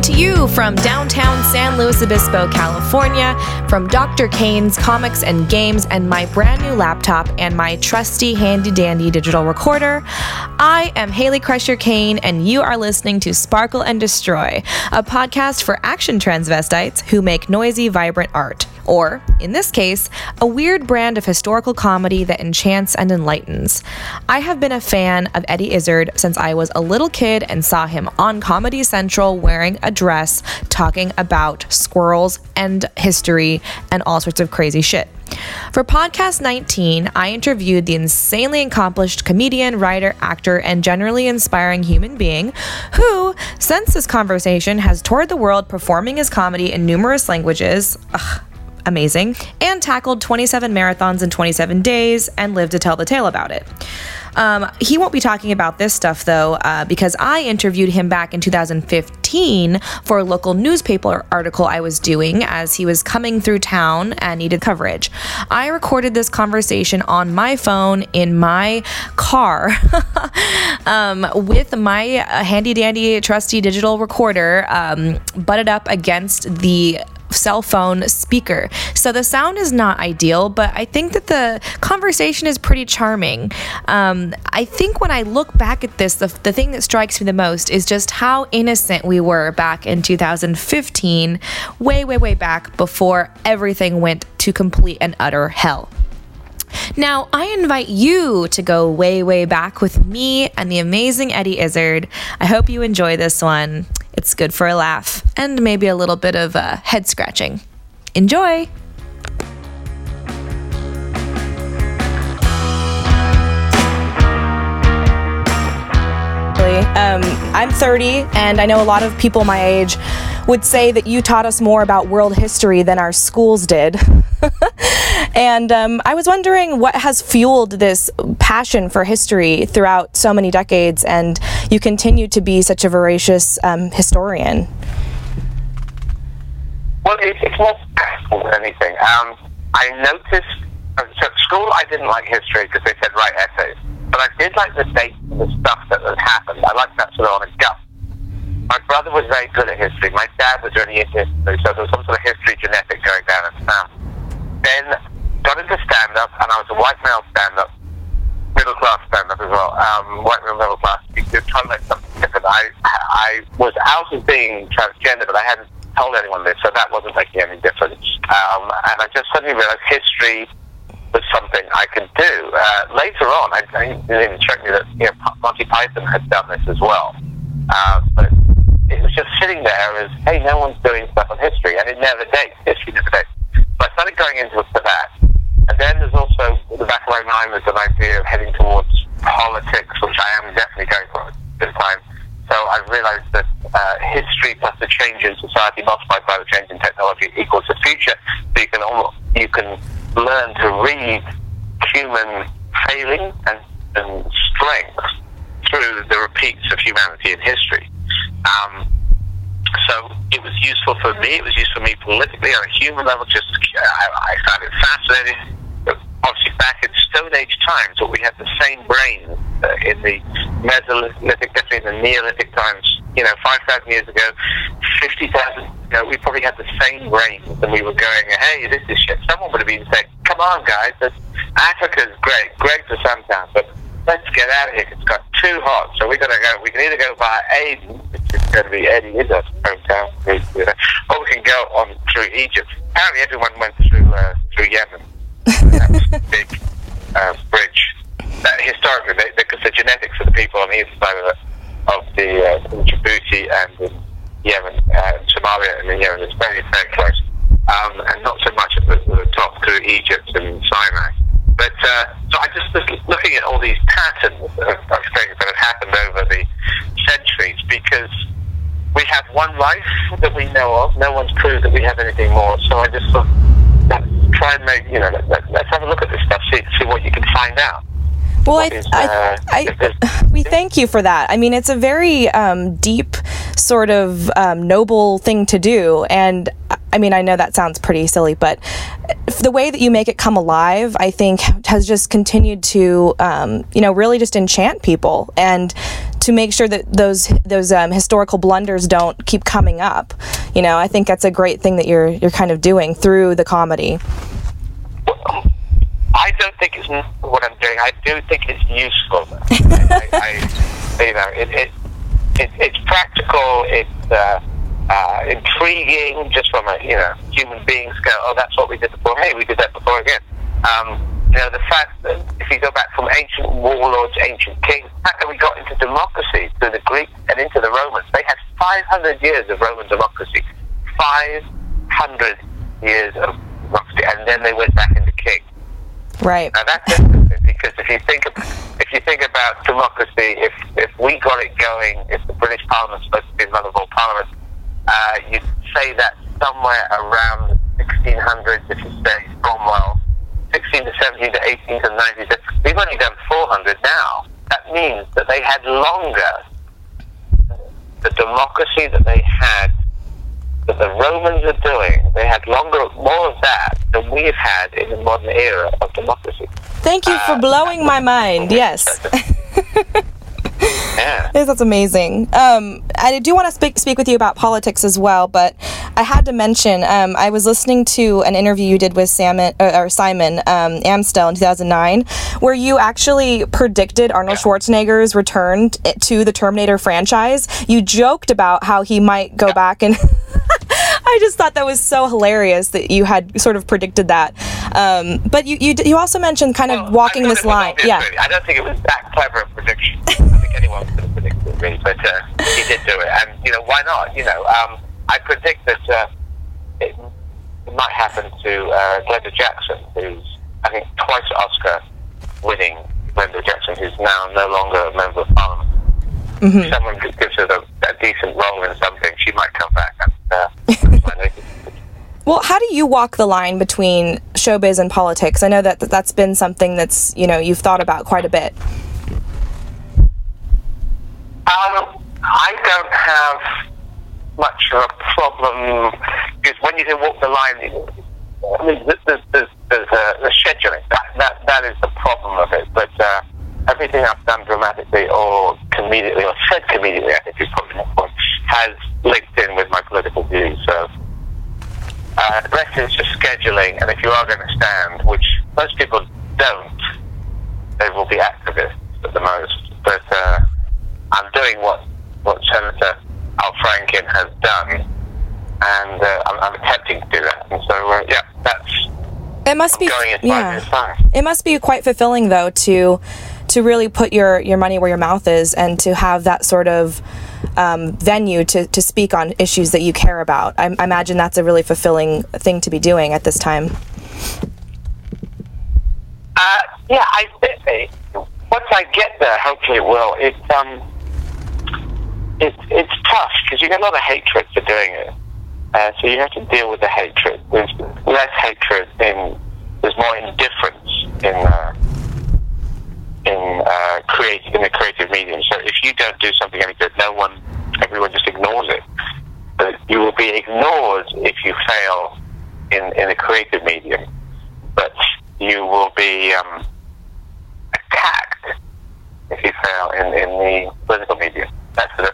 coming to you from downtown San Luis Obispo, California, from Dr. Kane's Comics and Games and my brand new laptop and my trusty handy dandy digital recorder. I am Haley Crusher Kane, and you are listening to Sparkle and Destroy, a podcast for action transvestites who make noisy, vibrant art. Or, in this case, a weird brand of historical comedy that enchants and enlightens. I have been a fan of Eddie Izzard since I was a little kid and saw him on Comedy Central wearing a dress talking about squirrels and history and all sorts of crazy shit. For podcast 19, I interviewed the insanely accomplished comedian, writer, actor, and generally inspiring human being who, since this conversation, has toured the world performing his comedy in numerous languages. Ugh, amazing, and tackled 27 marathons in 27 days and lived to tell the tale about it. Um, he won't be talking about this stuff though, uh, because I interviewed him back in 2015 for a local newspaper article I was doing as he was coming through town and needed coverage. I recorded this conversation on my phone in my car um, with my uh, handy dandy trusty digital recorder um, butted up against the cell phone speaker. So the sound is not ideal, but I think that the conversation is pretty charming. Um, I think when I look back at this, the, the thing that strikes me the most is just how innocent we were back in 2015, way, way, way back before everything went to complete and utter hell. Now, I invite you to go way, way back with me and the amazing Eddie Izzard. I hope you enjoy this one. It's good for a laugh and maybe a little bit of uh, head scratching. Enjoy! Um, I'm 30, and I know a lot of people my age would say that you taught us more about world history than our schools did. and um, I was wondering what has fueled this passion for history throughout so many decades, and you continue to be such a voracious um, historian. Well, it, it's more than anything. Um, I noticed, uh, so at school I didn't like history because they said write essays. But I did like the dates and the stuff that had happened. I liked that sort of on a gut. My brother was very good at history. My dad was really into history, so there was some sort of history genetic going down in family. Then got into stand up, and I was a white male stand up, middle class stand up as well. Um, white male middle class. You could try to make something different. I I was out as being transgender, but I hadn't told anyone this, so that wasn't making any difference. Um, and I just suddenly realized history was something I could do. Uh, later on, I, I didn't even check me that you know, Monty Python had done this as well. Uh, but it was just sitting there as, hey, no one's doing stuff on history, and it never dates. History never dates. So I started going into it for that. And then there's also, in the back of my mind, there's an idea of heading towards politics, which I am definitely going for this time. So I realized that uh, history plus the change in society multiplied by the change in technology equals the future. So you can almost, you can learn to read human failing and, and strength through the repeats of humanity in history. Um, so it was useful for me. It was useful for me politically on a human level. Just I, I found it fascinating. Obviously, back in Stone Age times, we had the same brain in the Mesolithic, definitely in the Neolithic times. You know, five thousand years ago, fifty thousand know, we probably had the same brains and we were going, hey, this is shit. Someone would have been saying, come on, guys, Africa's great, great for some town, but let's get out of here. It's got too hot. So we're going to go, we can either go via Aden, which is going to be Eddie our hometown, or we can go on through Egypt. Apparently everyone went through, uh, through Yemen. that was a big uh, bridge. That historically, because the genetics of the people on the east side of the, of the uh, Djibouti and Yemen, uh, Somalia, and Yemen is very, very close. Um, and not so much at the, the, top through Egypt and Sinai. But uh, so I just look, looking at all these patterns of, things that have happened over the centuries because we have one life that we know of. No one's proved that we have anything more. So I just thought, let's try and make, you know, let, us have a look at this stuff, see, see what you can find out. Well, I, is, uh, I, I, we thank you for that. I mean, it's a very um, deep, sort of um, noble thing to do, and I mean, I know that sounds pretty silly, but the way that you make it come alive, I think, has just continued to, um, you know, really just enchant people and to make sure that those those um, historical blunders don't keep coming up. You know, I think that's a great thing that you're you're kind of doing through the comedy. I think it's what I'm doing. I do think it's useful. I, I, you know, it, it, it, it's practical. It's uh, uh, intriguing, just from a you know human being scale. Oh, that's what we did before. Hey, we did that before again. Um, you know, the fact that if you go back from ancient warlords, ancient kings, the fact that we got into democracy through the Greeks and into the Romans, they had 500 years of Roman democracy. 500 years of democracy, and then they went back into king. Right. Now that's interesting because if you think of, if you think about democracy, if if we got it going, if the British Parliament's supposed to be the mother of all parliaments, uh, you'd say that somewhere around 1600s, if you say Cromwell, 16 to 17 to 18 to 19. We've only done 400 now. That means that they had longer the democracy that they had that the Romans are doing, they had longer, more of that than we have had in the modern era of democracy. Thank you for uh, blowing my mind. Yes. Yeah. That's amazing. Um, I do want to speak, speak with you about politics as well, but I had to mention um, I was listening to an interview you did with Simon, uh, or Simon um, Amstell in 2009, where you actually predicted Arnold Schwarzenegger's return to the Terminator franchise. You joked about how he might go back and. I just thought that was so hilarious that you had sort of predicted that. Um, but you, you you also mentioned kind of well, walking this line. Yeah. I don't think it was that clever a prediction I think anyone could have predicted it, really, but uh, he did do it. And, you know, why not? You know, um, I predict that uh, it, it, might happen to uh, Glenda Jackson, who's, I think, twice Oscar winning Glenda Jackson, who's now no longer a member of parliament. Mm-hmm. Someone gives her a, a, decent role in something, she might come back. Well, how do you walk the line between showbiz and politics? I know that that's been something that's you know you've thought about quite a bit. Um, I don't have much of a problem because when you can walk the line, I mean, there's, there's, there's scheduling. That, that, that is the problem of it. But uh, everything I've done dramatically or comedically, or said comedically, I think is probably more point, has linked in with my political views. So uh, the rest is just scheduling. And if you are going to stand, which most people don't, they will be activists at the most. But uh, I'm doing what what Senator Al Franken has done, and uh, I'm, I'm, attempting to do that. And so, uh, yeah, that's. It must be yeah. It must be quite fulfilling though to to really put your your money where your mouth is and to have that sort of um, venue to, to speak on issues that you care about. I, I imagine that's a really fulfilling thing to be doing at this time. Uh, yeah, I, it, once I get there, hopefully it will. It um, it's it's tough because you get a lot of hatred for doing it. Uh, so you have to deal with the hatred. There's less hatred in there's more indifference in uh, in uh, create in the creative medium. So if you don't do something any good, no one, everyone just ignores it. But you will be ignored if you fail in in a creative medium, but you will be um, attacked if you fail in in the political medium. That's the.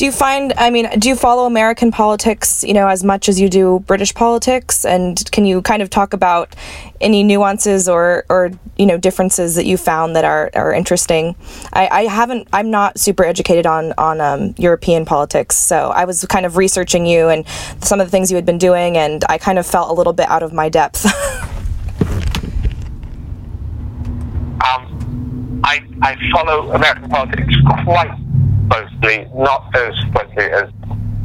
Do you find, I mean, do you follow American politics, you know, as much as you do British politics? And can you kind of talk about any nuances or, or you know, differences that you found that are, are interesting? I, I haven't, I'm not super educated on, on um, European politics. So I was kind of researching you and some of the things you had been doing, and I kind of felt a little bit out of my depth. um, I, I follow American politics quite closely, not as closely as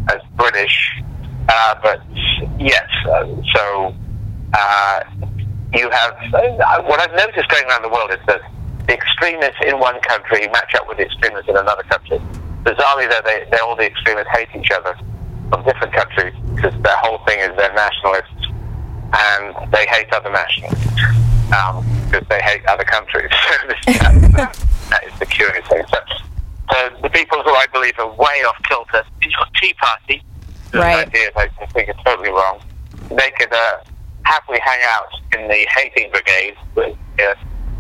as British, uh, but yes. Uh, so uh, you have uh, what I've noticed going around the world is that the extremists in one country match up with the extremists in another country. Bizarrely, though, they, they all the extremists hate each other from different countries because their whole thing is they're nationalists and they hate other nationalists because um, they hate other countries. that, that is the curious thing. So, so the people who I believe are way off kilter your Tea Party, right. ideas I think are totally wrong. They could uh, happily hang out in the hating brigade with uh,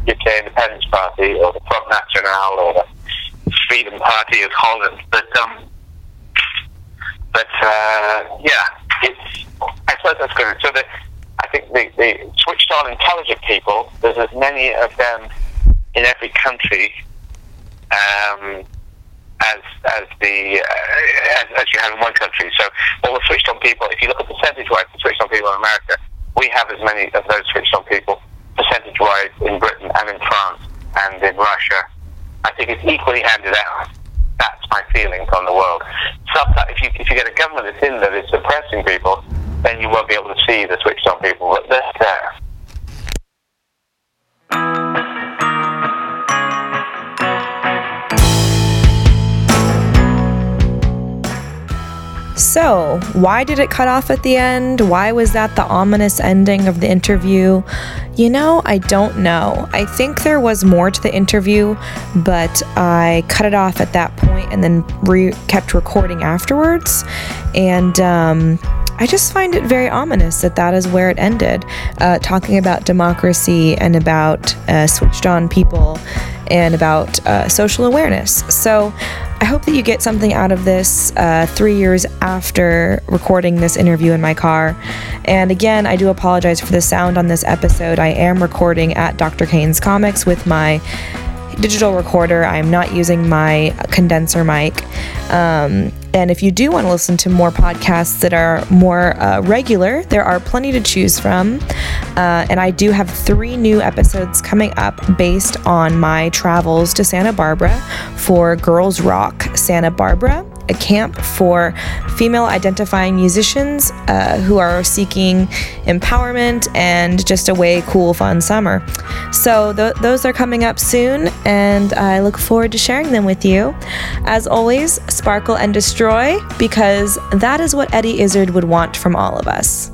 UK Independence Party or the Front National or the Freedom Party of Holland, but um, but uh, yeah, it's I suppose that's good. So the, I think the, the switched on intelligent people, there's as many of them in every country um, as as the uh, as, as you have in one country. So all the switched on people, if you look at percentage wise, the switched on people in America, we have as many of those switched on people percentage wise in Britain and in France and in Russia. I think it's equally handed out. That's my feeling on the world. Sometimes, if you if you get a government that's in there that's suppressing people, then you won't be able to see the switched on people. But they're there. So, why did it cut off at the end? Why was that the ominous ending of the interview? You know, I don't know. I think there was more to the interview, but I cut it off at that point and then re- kept recording afterwards. And, um, I just find it very ominous that that is where it ended, uh, talking about democracy and about uh, switched on people and about uh, social awareness. So I hope that you get something out of this uh, three years after recording this interview in my car. And again, I do apologize for the sound on this episode. I am recording at Dr. Kane's Comics with my digital recorder. I'm not using my condenser mic. Um, and if you do want to listen to more podcasts that are more uh, regular, there are plenty to choose from. Uh, and I do have three new episodes coming up based on my travels to Santa Barbara for Girls Rock Santa Barbara a camp for female identifying musicians uh, who are seeking empowerment and just a way cool, fun summer. So, th- those are coming up soon, and I look forward to sharing them with you. As always, sparkle and destroy because that is what Eddie Izzard would want from all of us.